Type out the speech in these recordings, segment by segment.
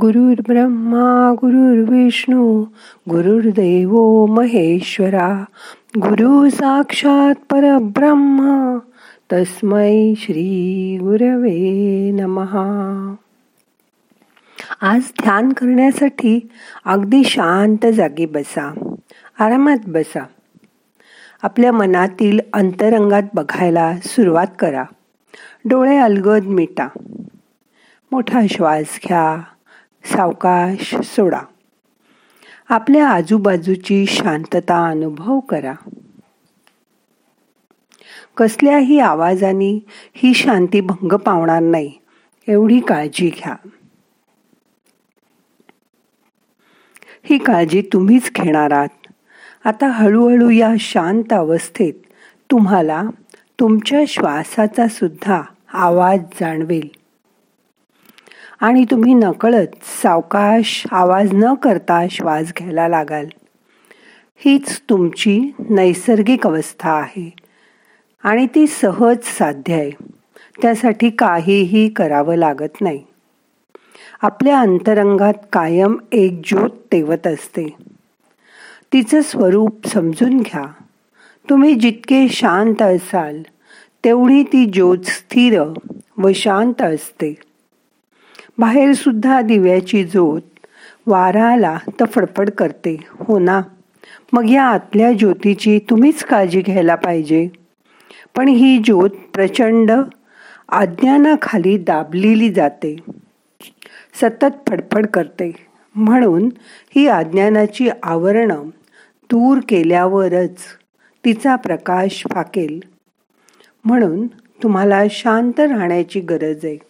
गुरुर् ब्रह्मा गुरुर्विष्णू गुरुर्देव महेश्वरा गुरु साक्षात परब्रह्म तस्मै श्री गुरवे नमहा आज ध्यान करण्यासाठी अगदी शांत जागी बसा आरामात बसा. आपल्या मनातील अंतरंगात बघायला सुरुवात करा. डोळे अलगद मिटा. मोठा श्वास घ्या. सावकाश सोडा. आपल्या आजूबाजूची शांतता अनुभव करा. कसल्याही आवाजाने ही शांती भंग पावणार नाही एवढी काळजी घ्या. ही काळजी तुम्हीच घेणार आहात. आता हळूहळू या शांत अवस्थेत तुम्हाला तुमच्या श्वासाचा सुद्धा आवाज जाणवेल. आणि तुम्ही नकळत सावकाश आवाज न करता श्वास घ्यायला लागाल. हीच तुमची नैसर्गिक अवस्था आहे. आणि ती सहज साध्य आहे. त्यासाठी काहीही करावं लागत नाही. आपल्या अंतरंगात कायम एक ज्योत तेवत असते. तिचं स्वरूप समजून घ्या. तुम्ही जितके शांत असाल तेवढी ती ज्योत स्थिर व शांत असते. बाहेर सुद्धा दिव्याची ज्योत वारा आला तर फडफड करते. हो ना? मग या आतल्या ज्योतीची तुम्हीच काळजी घ्यायला पाहिजे. पण ही ज्योत प्रचंड अज्ञानाखाली दाबलेली जाते. सतत फडफड करते. म्हणून ही अज्ञानाची आवरणं दूर केल्यावरच तिचा प्रकाश फाकेल. म्हणून तुम्हाला शांत राहण्याची गरज आहे.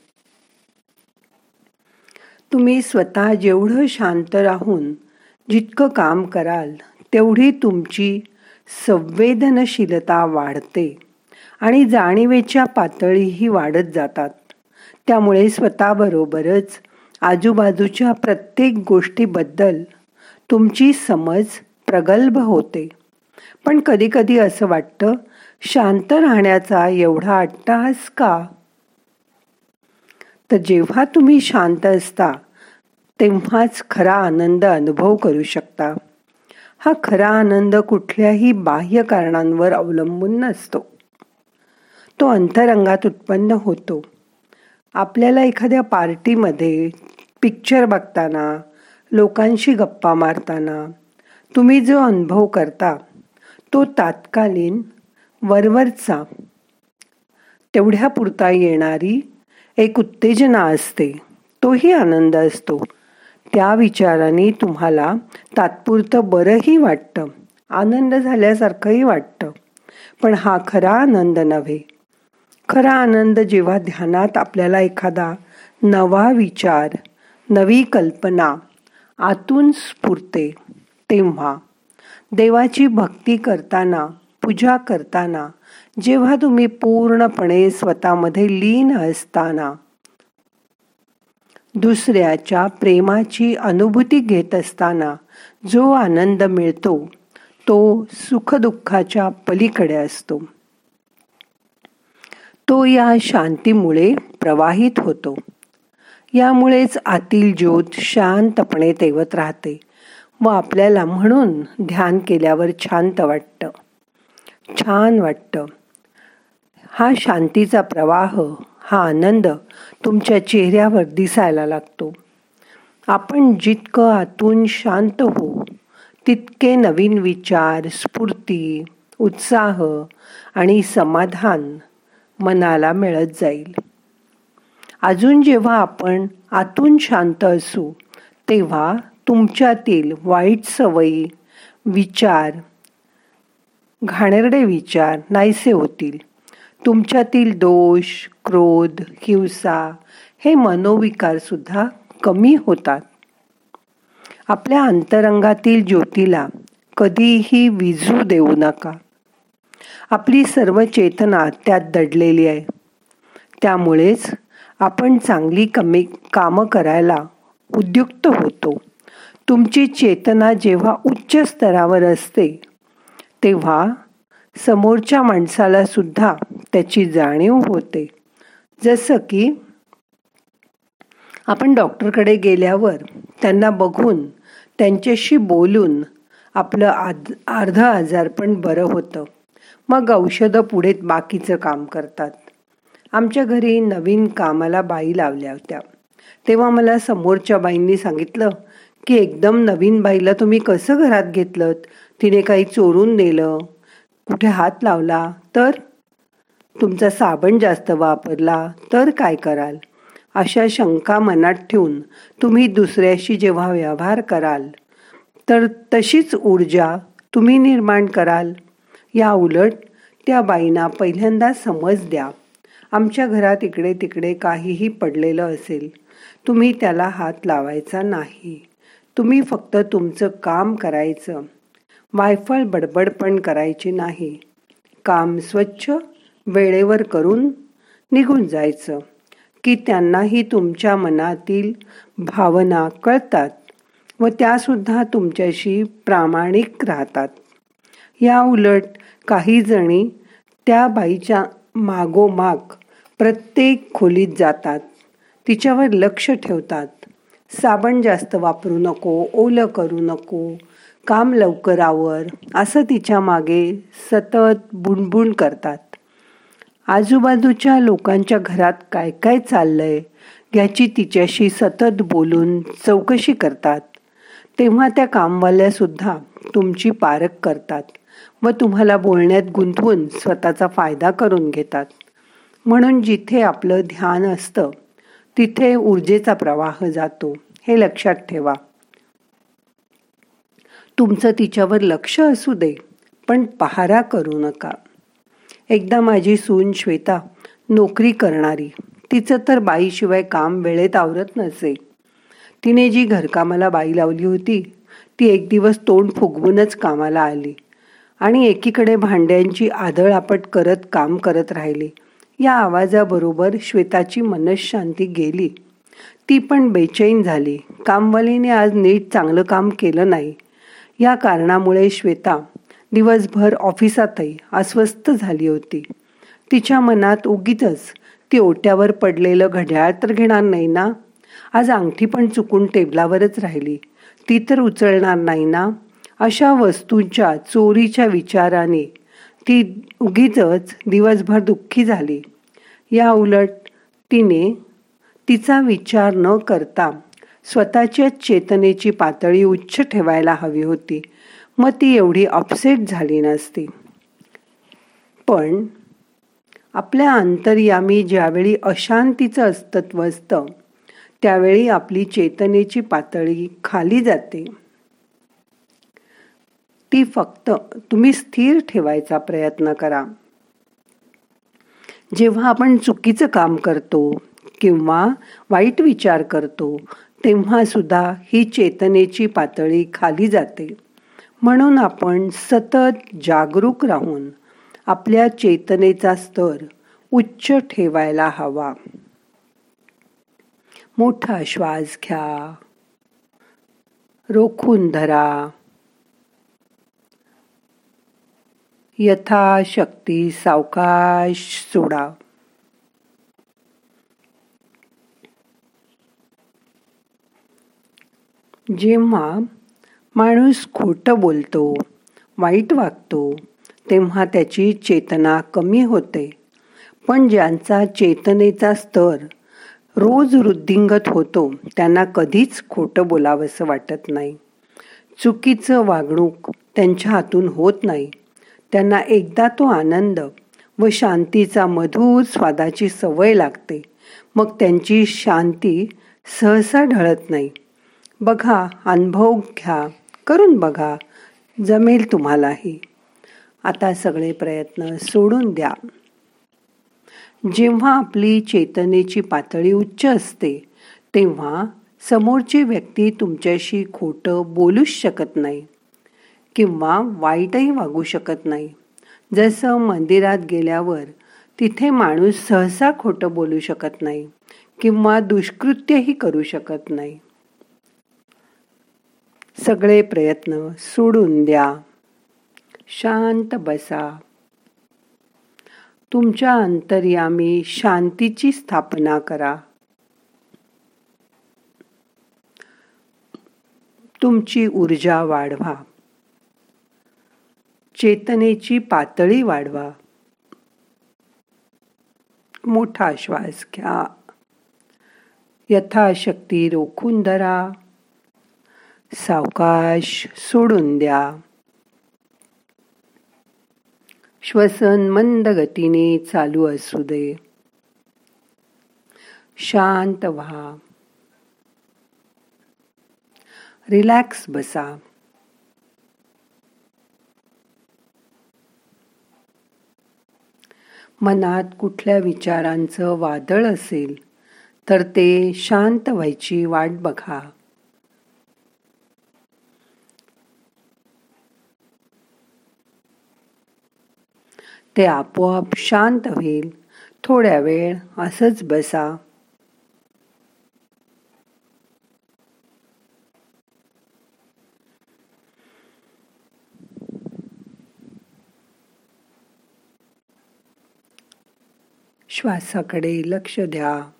तुम्ही स्वतः जेवढं शांत राहून जितकं काम कराल तेवढी तुमची संवेदनशीलता वाढते आणि जाणीवेच्या पातळीही वाढत जातात. त्यामुळे स्वतःबरोबरच आजूबाजूच्या प्रत्येक गोष्टीबद्दल तुमची समज प्रगल्भ होते. पण कधीकधी असं वाटतं शांत राहण्याचा एवढा अट्टहास का? तर जेव्हा तुम्ही शांत असता तेव्हाच खरा आनंद अनुभव करू शकता. हा खरा आनंद कुठल्याही बाह्य कारणांवर अवलंबून नसतो. तो अंतरंगात उत्पन्न होतो. आपल्याला एखाद्या पार्टीमध्ये पिक्चर बघताना लोकांशी गप्पा मारताना तुम्ही जो अनुभव करता तो तात्कालीन वरवरचा तेवढ्यापुरता येणारी एक उत्तेजना असते. तोही आनंद असतो. त्या विचाराने तुम्हाला तात्पुरतं बरंही वाटतं. आनंद झाल्यासारखंही वाटतं. पण हा खरा आनंद नव्हे. खरा आनंद जेव्हा ध्यानात आपल्याला एखादा नवा विचार नवी कल्पना आतून स्फुरते तेव्हा देवाची भक्ती करताना पूजा करताना जेव्हा तुम्ही पूर्णपणे स्वतःमध्ये लीन असताना दुसऱ्याच्या प्रेमाची अनुभूती घेत असताना जो आनंद मिळतो तो सुखदुःखाच्या पलीकडे असतो. तो या शांतीमुळे प्रवाहित होतो. यामुळेच आतील ज्योत शांतपणे तेवत राहते व आपल्याला म्हणून ध्यान केल्यावर शांत वाटतं. छान वाटतं. हा शांतीचा प्रवाह हा आनंद तुमच्या चेहऱ्यावर दिसायला लागतो. आपण जितकं आतून शांत हो तितके नवीन विचार स्फूर्ती उत्साह आणि समाधान मनाला मिळत जाईल. अजून जेव्हा आपण आतून शांत असू तेव्हा तुमच्यातील वाईट सवयी विचार घाणेरडे विचार नाहीसे होतील. तुमच्यातील दोष क्रोध हिंसा हे मनोविकार सुद्धा कमी होतात. आपल्या अंतरंगातील ज्योतीला कधीही विझू देऊ नका. आपली सर्व चेतना त्यात दडलेली आहे. त्यामुळेच आपण चांगली कमी कामं करायला उद्युक्त होतो. तुमची चेतना जेव्हा उच्च स्तरावर असते तेव्हा समोरच्या माणसाला सुद्धा त्याची जाणीव होते. जसं की आपण डॉक्टरकडे गेल्यावर त्यांना बघून त्यांच्याशी बोलून आपलं आद अर्ध आजार पण बरं होतं. मग औषधं पुढे बाकीचं काम करतात. आमच्या घरी नवीन कामाला बाई लावल्या होत्या. तेव्हा मला समोरच्या बाईंनी सांगितलं की एकदम नवीन बाईला तुम्ही कसं घरात घेतलं तिने काही चोरून नेलं. कुठे हात लावला तर? तुमचा साबण जास्त वापरला तर काय कराल? अशा शंका मनात ठेवून तुम्ही दुसऱ्याशी जेव्हा व्यवहार कराल तर तशीच ऊर्जा तुम्ही निर्माण कराल. या उलट त्या बाईंना पहिल्यांदा समज द्या. आमच्या घरात इकडे तिकडे काहीही पडलेलं असेल तुम्ही त्याला हात लावायचा नाही. तुम्ही फक्त तुमचं काम करायचं. वायफळ बडबड पण करायची नाही. काम स्वच्छ वेळेवर करून निघून जायचं की त्यांनाही तुमच्या मनातील भावना कळतात व त्यासुद्धा तुमच्याशी प्रामाणिक राहतात. या उलट काही जणी त्या बाईच्या मागोमाग प्रत्येक खोलीत जातात. तिच्यावर लक्ष ठेवतात. साबण जास्त वापरू नको ओलं करू नको काम लवकर आवर असं तिच्यामागे सतत बुणबुण करतात. आजूबाजूच्या लोकांच्या घरात काय काय चाललंय याची तिच्याशी सतत बोलून चौकशी करतात. तेव्हा त्या कामवाल्यासुद्धा तुमची पारख करतात व तुम्हाला बोलण्यात गुंतवून स्वतःचा फायदा करून घेतात. म्हणून जिथे आपलं ध्यान असतं तिथे ऊर्जेचा प्रवाह जातो हे लक्षात ठेवा. तुमचं तिच्यावर लक्ष असू दे पण पहारा करू नका. एकदा माझी सून श्वेता नोकरी करणारी तिचं तर बाईशिवाय काम वेळेत आवरत नसे. तिने जी घरकामाला बाई लावली होती ती एक दिवस तोंड फुगवूनच कामाला आली आणि एकीकडे भांड्यांची आदळआपट करत काम करत राहिली. या आवाजाबरोबर श्वेताची मनशांती गेली. ती पण बेचैन झाली. कामवालीने आज नीट चांगलं काम केलं नाही. या कारणामुळे श्वेता दिवसभर ऑफिसातही अस्वस्थ झाली होती. तिच्या मनात उगीच ती ओट्यावर पडलेलं घड्याळ तर घेणार नाही ना? आज अंगठी पण चुकून टेबलावरच राहिली. ती तर उचलणार नाही ना? अशा वस्तूंच्या चोरीच्या विचाराने ती उगीच दिवसभर दुःखी झाली. या उलट तिने तिचा विचार न करता स्वतःच्या चेतनेची पातळी उच्च ठेवायला हवी होती. मग ती एवढी अपसेट झाली नसती. पण आपल्या अंतर्यामी ज्यावेळी अशांतीचं अस्तित्व असतं त्यावेळी आपली चेतनेची पातळी खाली जाते. ती फक्त तुम्ही स्थिर ठेवायचा प्रयत्न करा. जेव्हा आपण चुकीचं काम करतो किंवा वाईट विचार करतो तेव्हा सुद्धा ही चेतनेची पातळी खाली जाते. म्हणून आपण सतत जागरूक राहून आपल्या चेतनेचा स्तर उच्च ठेवायला हवा. मोठा श्वास घ्या. रोखून धरा. यथाशक्ती सावकाश सोडा. जेव्हा माणूस खोटं बोलतो वाईट वागतो तेव्हा त्याची चेतना कमी होते. पण ज्यांचा चेतनेचा स्तर रोज वृद्धिंगत होतो त्यांना कधीच खोटं बोलावंसं वाटत नाही. चुकीचं वागणूक त्यांच्या हातून होत नाही. त्यांना एकदा तो आनंद व शांतीचा मधुर स्वादाची सवय लागते. मग त्यांची शांती सहसा ढळत नाही. बघा अनुभव घ्या करून बघा जमेल तुम्हालाही. आता सगळे प्रयत्न सोडून द्या. जेव्हा आपली चेतनेची पातळी उच्च असते तेव्हा समोरची व्यक्ती तुमच्याशी खोटं बोलूच शकत नाही किंवा वाईटही वागू शकत नाही. जसं मंदिरात गेल्यावर तिथे माणूस सहसा खोटं बोलू शकत नाही किंवा दुष्कृत्यही करू शकत नाही. सगळे प्रयत्न सोडून द्या. शांत बसा. तुमच्या अंतर्यामी शांतीची स्थापना करा. तुमची ऊर्जा वाढवा. चेतनेची पातळी वाढवा. मोठा श्वास घ्या. यथाशक्ती रोखून धरा. सावकाश सोडून द्या. श्वसन मंद गतीने चालू असू दे. शांत व्हा. रिलॅक्स बसा. मनात कुठल्या विचारांचं वादळ असेल तर ते शांत व्हायची वाट बघा. ते आपोआप शांत होईल. थोड्या वेळ असंच बसा. श्वासाकडे लक्ष द्या.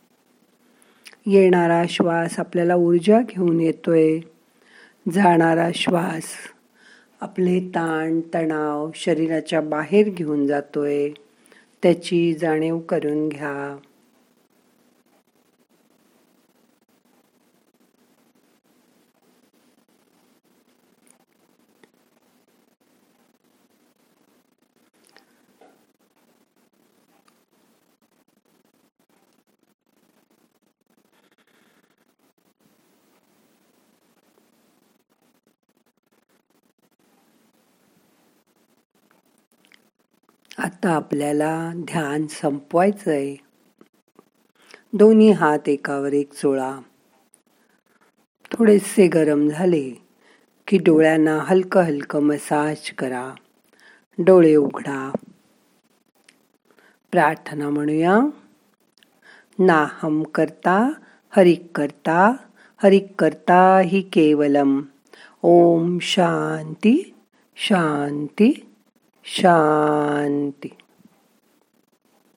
येणारा श्वास आपल्याला ऊर्जा घेऊन येतोय. जाणारा श्वास आपले ताण तणाव शरीराच्या बाहेर घेऊन जातोय. त्याची जाणीव करून घ्या. आता आपल्याला ध्यान संपवायचं आहे दोन्ही हात एकावर एक चोळा. थोडेसे गरम झाले की डोळ्यांना हलकं हलकं मसाज करा. डोळे उघडा. प्रार्थना म्हणूया. नाहम करता हरिक करता हरिक करता ही केवलम. ओम शांती शांती. शांती.